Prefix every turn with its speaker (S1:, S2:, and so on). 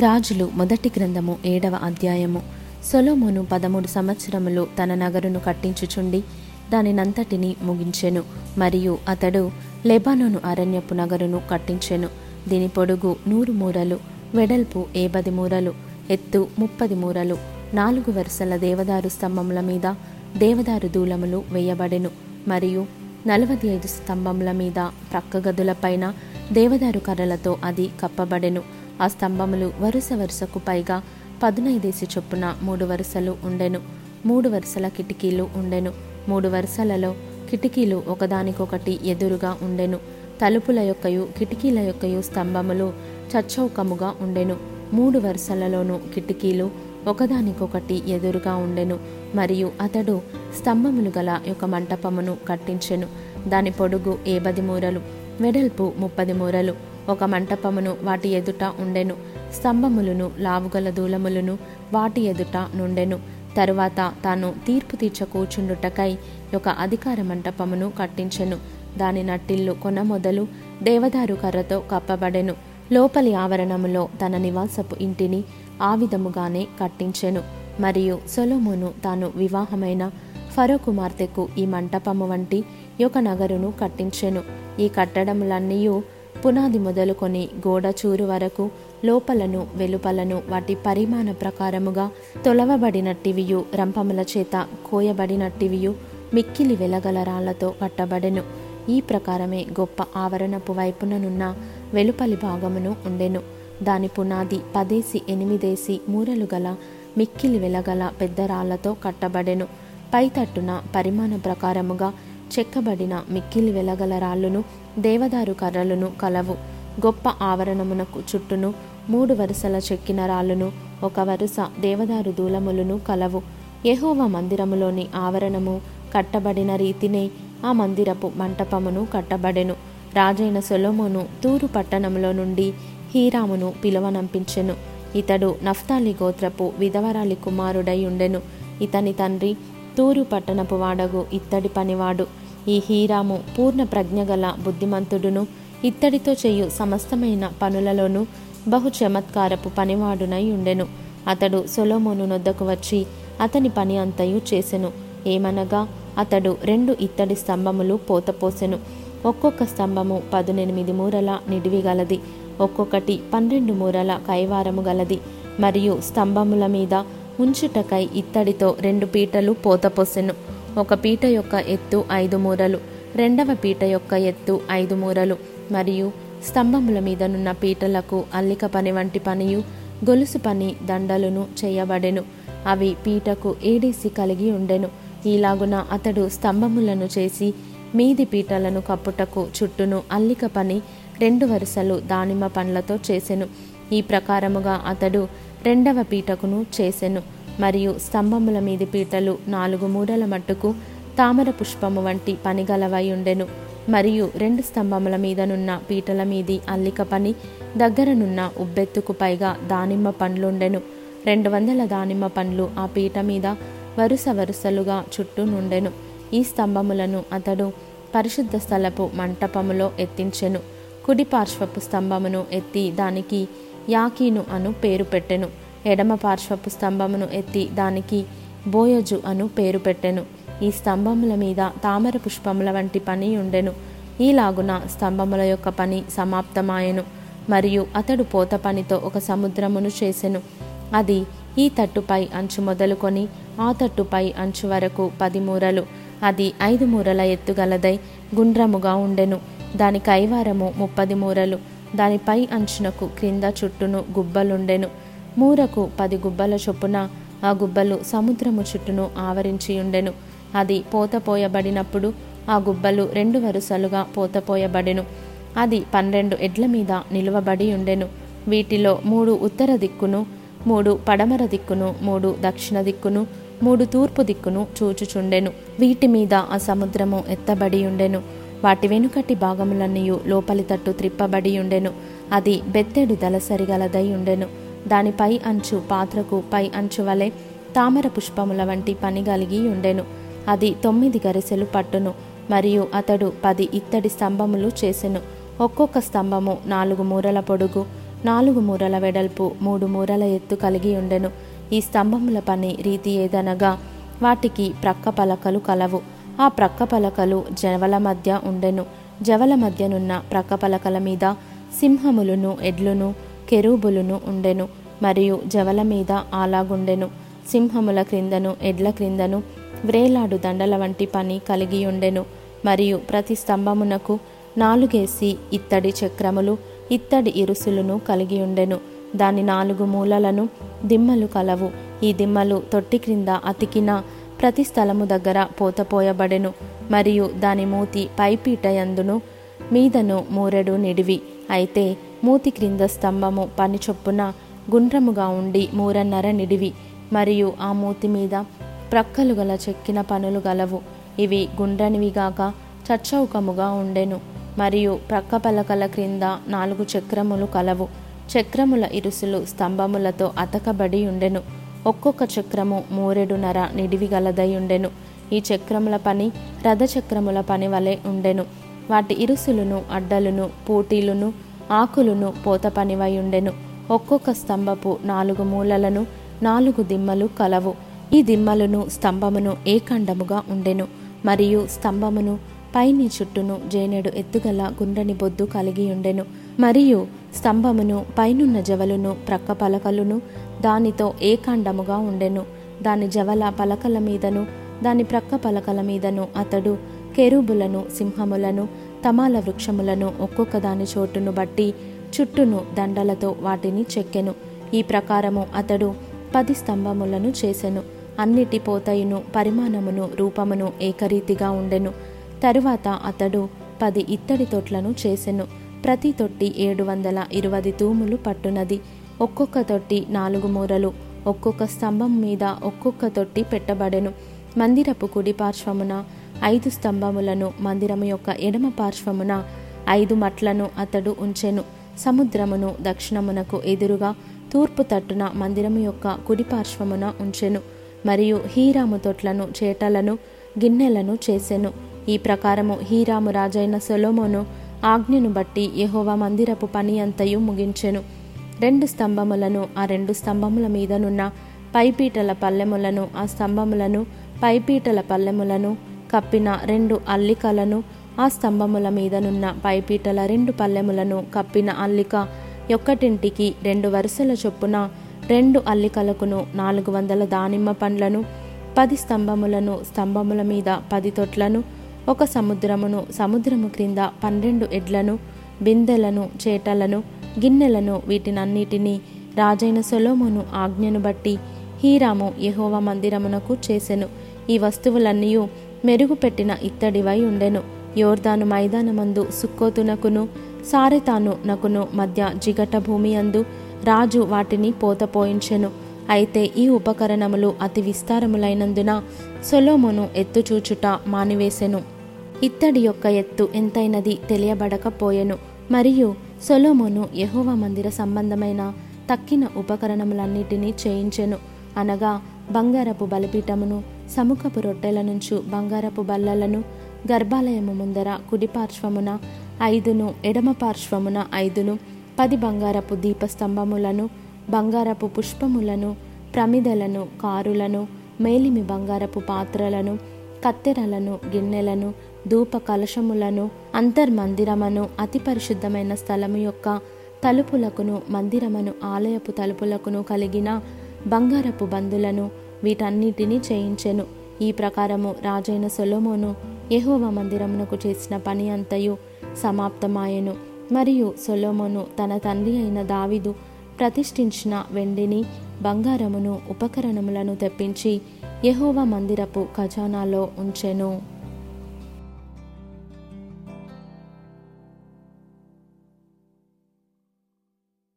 S1: రాజులు మొదటి గ్రంథము ఏడవ అధ్యాయము. సొలోమోను పదమూడు సంవత్సరములు తన నగరును కట్టించుచుండి దానినంతటిని ముగించెను. మరియు అతడు లెబానోను అరణ్యపు నగరును కట్టించెను. దీని పొడుగు నూరు మూరలు వెడల్పు ఏబది మూరలు ఎత్తు ముప్పది మూరలు నాలుగు వరుసల దేవదారు స్తంభముల మీద దేవదారు దూలములు వేయబడెను. మరియు నలభై ఐదు స్తంభముల మీద ప్రక్క గదులపైన దేవదారు కర్రలతో అది కప్పబడెను. ఆ స్తంభములు వరుస వరుసకు పైగా పదునైదేసి చొప్పున మూడు వరుసలు ఉండెను. మూడు వరుసల కిటికీలు ఉండెను. మూడు వరుసలలో కిటికీలు ఒకదానికొకటి ఎదురుగా ఉండెను. తలుపుల యొక్కయు కిటికీల యొక్కయు స్తంభములు చచ్చౌకముగా ఉండెను. మూడు వరుసలలోనూ కిటికీలు ఒకదానికొకటి ఎదురుగా ఉండెను. మరియు అతడు స్తంభములు గల యొక్క మంటపమును కట్టించెను. దాని పొడుగు ఏబది మూరలు వెడల్పు ముప్పది మూరలు. ఒక మంటపమును వాటి ఎదుట ఉండెను. స్తంభములను లావుగల దూలములను వాటి ఎదుట నుండెను. తరువాత తాను తీర్పు తీర్చ కూర్చుండుటకై ఒక అధికార మంటపమును కట్టించెను. దాని నట్టిల్లు కొన మొదలు దేవదారు కర్రతో కప్పబడెను. లోపలి ఆవరణములో తన నివాసపు ఇంటిని ఆ విధముగానే కట్టించెను. మరియు సొలోమును తాను వివాహమైన ఫరో కుమార్తెకు ఈ మంటపము వంటి ఒక నగరును కట్టించెను. ఈ కట్టడములన్నీ పునాది మొదలుకొని గోడ చూరు వరకు లోపలను వెలుపలను వాటి పరిమాణ ప్రకారముగా తొలవబడినట్టివియు రంపముల చేత కోయబడినట్టివియు మిక్కిలి వెలగల రాళ్ళతో కట్టబడెను. ఈ ప్రకారమే గొప్ప ఆవరణపు వైపుననున్న వెలుపలి భాగమును ఉండెను. దాని పునాది పదేసి ఎనిమిదేసి మూరలు గల మిక్కిలి వెలగల పెద్ద రాళ్ళతో కట్టబడెను. పైతట్టున పరిమాణ ప్రకారముగా చెక్కబడిన మిక్కిలి వెలగల రాళ్ళును దేవదారు కర్రలను కలవు. గొప్ప ఆవరణమునకు చుట్టూను మూడు వరుసల చెక్కిన రాళ్ళును ఒక వరుస దేవదారు దూలములను కలవు. యహోవ మందిరములోని ఆవరణము కట్టబడిన రీతినే ఆ మందిరపు మంటపమును కట్టబడెను. రాజైన సొలోమోను తూరు పట్టణంలో నుండి హీరామును పిలువనంపించెను. ఇతడు నఫ్తాలి గోత్రపు విధవరాలి కుమారుడై ఉండెను. ఇతని తండ్రి తూరు పట్టణపు వాడగు ఇత్తడి పనివాడు. ఈ హీరాము పూర్ణ ప్రజ్ఞగల బుద్ధిమంతుడును ఇత్తడితో చేయు సమస్తమైన పనులలోనూ బహు చమత్కారపు పనివాడునై ఉండెను. అతడు సొలోమోను నొద్దకు వచ్చి అతని పని అంతయు చేసెను. ఏమనగా అతడు రెండు ఇత్తడి స్తంభములు పోతపోసెను. ఒక్కొక్క స్తంభము పదునెనిమిది మూరల నిడివి గలది. ఒక్కొక్కటి పన్నెండు మూరల కైవారము గలది. మరియు స్తంభముల మీద ఉంచుటకై ఇత్తడితో రెండు పీటలు పోతపోసెను. ఒక పీట యొక్క ఎత్తు ఐదు మూరలు రెండవ పీట యొక్క ఎత్తు ఐదు మూరలు మరియు స్తంభముల మీదనున్న పీటలకు అల్లిక పని వంటి పనియు గొలుసు పని దండలును చేయబడెను. అవి పీటకు ఏడేసి కలిగి ఉండెను. ఈలాగున అతడు స్తంభములను చేసి మీది పీటలను కప్పుటకు చుట్టూను అల్లిక పని రెండు వరుసలు దానిమ్మ పండ్లతో చేసెను. ఈ ప్రకారముగా అతడు రెండవ పీటకును చేసెను. మరియు స్తంభముల మీది పీటలు నాలుగు మూరల మట్టుకు తామర పుష్పము వంటి పనిగలవై ఉండెను. మరియు రెండు స్తంభముల మీదనున్న పీటల మీది అల్లిక పని దగ్గరనున్న ఉబ్బెత్తుకు పైగా దానిమ్మ పండ్లుండెను. రెండు వందల దానిమ్మ పండ్లు ఆ పీట మీద వరుస వరుసలుగా చుట్టూ నుండెను. ఈ స్తంభములను అతడు పరిశుద్ధ స్థలపు మంటపములో ఎత్తించెను. కుడి పార్శ్వపు స్తంభమును ఎత్తి దానికి యాకీను అను పేరు పెట్టెను. ఎడమ పార్శ్వపు స్తంభమును ఎత్తి దానికి బోయజు అను పేరు పెట్టెను. ఈ స్తంభముల మీద తామర పుష్పముల వంటి పని ఉండెను. ఈలాగున స్తంభముల యొక్క పని సమాప్తమాయెను. మరియు అతడు పోత పనితో ఒక సముద్రమును చేసెను. అది ఈ తట్టుపై అంచు మొదలుకొని ఆ తట్టుపై అంచు వరకు పది మూరలు. అది ఐదు మూరల ఎత్తుగలదై గుండ్రముగా ఉండెను. దాని కైవారము ముప్పది మూరలు. దానిపై అంచునకు క్రింద చుట్టూను గుబ్బలుండెను. మూరకు పది గుబ్బల చొప్పున ఆ గుబ్బలు సముద్రము చుట్టూను ఆవరించి ఉండెను అది పోతపోయబడినప్పుడు ఆ గుబ్బలు రెండు వరుసలుగా పోతపోయబడెను. అది పన్నెండు ఎడ్ల మీద నిలువబడి ఉండెను వీటిలో మూడు ఉత్తర దిక్కును మూడు పడమర దిక్కును మూడు దక్షిణ దిక్కును మూడు తూర్పు దిక్కును చూచుచుండెను. వీటి మీద ఆ సముద్రము ఎత్తబడి ఉండెను వాటి వెనుకటి భాగములన్నయు లోపలి తట్టు త్రిప్పబడి ఉండెను. అది బెత్తెడు దలసరిగలదై ఉండెను. దానిపై అంచు పాత్రకు పై అంచు వలె తామర పుష్పముల వంటి పని కలిగి ఉండెను. అది తొమ్మిది గరిసెలు పట్టును మరియు అతడు పది ఇత్తడి స్తంభములు చేసెను. ఒక్కొక్క స్తంభము నాలుగు మూరల పొడుగు నాలుగు మూరల వెడల్పు మూడు మూరల ఎత్తు కలిగి ఉండెను. ఈ స్తంభముల పని రీతి ఏదనగా వాటికి ప్రక్క పలకలు కలవు. ఆ ప్రక్క పలకలు జవల మధ్య ఉండెను. జవల మధ్యనున్న ప్రక్క పలకల మీద సింహములను ఎడ్లును కెరూబులును ఉండెను. మరియు జవల మీద ఆలాగుండెను. సింహముల క్రిందను ఎడ్ల క్రిందను వ్రేలాడు దండల వంటి పని కలిగి ఉండెను. మరియు ప్రతి స్తంభమునకు నాలుగేసి ఇత్తడి చక్రములు ఇత్తడి ఇరుసులను కలిగి ఉండెను. దాని నాలుగు మూలలను దిమ్మలు కలవు. ఈ దిమ్మలు తొట్టి క్రింద అతికిన ప్రతి స్థలము దగ్గర పోతపోయబడెను మరియు దాని మూతి పైపీటయందును మీదను మూరెడు నిడివి. అయితే మూతి క్రింద స్తంభము పని చొప్పున గుండ్రముగా ఉండి మూరన్నర నిడివి. మరియు ఆ మూతి మీద ప్రక్కలు గల చెక్కిన పనులు గలవు. ఇవి గుండ్రనివిగాక చచ్చౌకముగా ఉండెను. మరియు ప్రక్క పలకల క్రింద నాలుగు చక్రములు కలవు. చక్రముల ఇరుసులు స్తంభములతో అతకబడి ఉండెను. ఒక్కొక్క చక్రము మూరెడునర నిడివి గలదై ఉండెను. ఈ చక్రముల పని రథచక్రముల పని వలె ఉండెను. వాటి ఇరుసులను అడ్డలును పూటీలును ఆకులును పోత పనివై ఉండెను. ఒక్కొక్క స్తంభపు నాలుగు మూలలను నాలుగు దిమ్మలు కలవు. ఈ దిమ్మలను స్తంభమును ఏకండముగా ఉండెను. మరియు స్తంభమును పైని చుట్టూను జేనెడు ఎత్తుగల గుండ్రని బొద్దు కలిగి ఉండెను. మరియు స్తంభమును పైనున్న జవలును ప్రక్క పలకలును దానితో ఏకాండముగా ఉండెను. దాని జవల పలకల మీదను దాని ప్రక్క పలకల మీదను అతడు కెరూబులను సింహములను తమాల వృక్షములను ఒక్కొక్క దాని చోటును బట్టి చుట్టూను దండలతో వాటిని చెక్కెను. ఈ ప్రకారము అతడు పది స్తంభములను చేసెను. అన్నిటి పోతయును పరిమాణమును రూపమును ఏకరీతిగా ఉండెను. తరువాత అతడు పది ఇత్తడి తొట్లను చేసెను. ప్రతి తొట్టి ఏడు వందల ఇరవై తూములు పట్టునది. ఒక్కొక్క తొట్టి నాలుగు మూరలు. ఒక్కొక్క స్తంభం మీద ఒక్కొక్క తొట్టి పెట్టబడెను. మందిరపు కుడి పార్శ్వమున ఐదు స్తంభములను మందిరము యొక్క ఎడమ పార్శ్వమున ఐదు మట్లను అతడు ఉంచెను. సముద్రమును దక్షిణమునకు ఎదురుగా తూర్పు తట్టున మందిరము యొక్క కుడి పార్శ్వమున ఉంచెను. మరియు హీరాము తొట్లను చేటలను గిన్నెలను చేసెను. ఈ ప్రకారము హీరాము రాజైన సొలోమోను ఆజ్ఞను బట్టి యహోవా మందిరపు పని అంతయు ముగించెను. రెండు స్తంభములను ఆ రెండు స్తంభముల మీదనున్న పైపీటల పల్లెములను ఆ స్తంభములను పైపీటల పల్లెములను కప్పిన రెండు అల్లికలను ఆ స్తంభముల మీదనున్న పైపీటల రెండు పల్లెములను కప్పిన అల్లిక యొక్కటింటికి రెండు వరుసల చొప్పున రెండు అల్లికలకును నాలుగు వందల దానిమ్మ పండ్లను పది స్తంభములను స్తంభముల మీద పది తొట్లను ఒక సముద్రమును సముద్రము క్రింద పన్నెండు ఎడ్లను బిందెలను చేటలను గిన్నెలను వీటినన్నిటినీ రాజైన సొలోమును ఆజ్ఞను బట్టి హీరాము యహోవ మందిరమునకు చేసెను. ఈ వస్తువులన్నీ మెరుగుపెట్టిన ఇత్తడివై ఉండెను. యోర్దాను మైదానమందు సుక్కోతునకును సారెతాను నకును మధ్య జిగట భూమి అందు రాజు వాటిని పోతపోయించెను. అయితే ఈ ఉపకరణములు అతి విస్తారములైనందున సొలోమును ఎత్తుచూచుట మానివేసెను. ఇత్తడి యొక్క ఎత్తు ఎంతైనది తెలియబడకపోయెను. మరియు సొలోమోను యహోవ మందిర సంబంధమైన తక్కిన ఉపకరణములన్నిటినీ చేయించెను. అనగా బంగారపు బలిపీఠమును సముఖపు రొట్టెల నుంచు బంగారపు బల్లలను గర్భాలయము ముందర కుడి పార్శ్వమున ఐదును ఎడమ పార్శ్వమున ఐదును పది బంగారపు దీపస్తంభములను బంగారపు పుష్పములను ప్రమిదలను కారులను మేలిమి బంగారపు పాత్రలను కత్తెరలను గిన్నెలను ధూప కలశములను అంతర్మందిరమను అతి పరిశుద్ధమైన స్థలము యొక్క తలుపులకును మందిరమను ఆలయపు తలుపులకును కలిగిన బంగారపు బందులను వీటన్నిటినీ చేయించెను. ఈ ప్రకారము రాజైన సొలోమోను యహోవ మందిరమునకు చేసిన పని అంతయు సమాప్తమాయెను. మరియు సొలోమోను తన తండ్రి అయిన దావిదు ప్రతిష్ఠించిన వెండిని బంగారమును ఉపకరణములను తెప్పించి యహోవ మందిరపు ఖజానాలో ఉంచెను.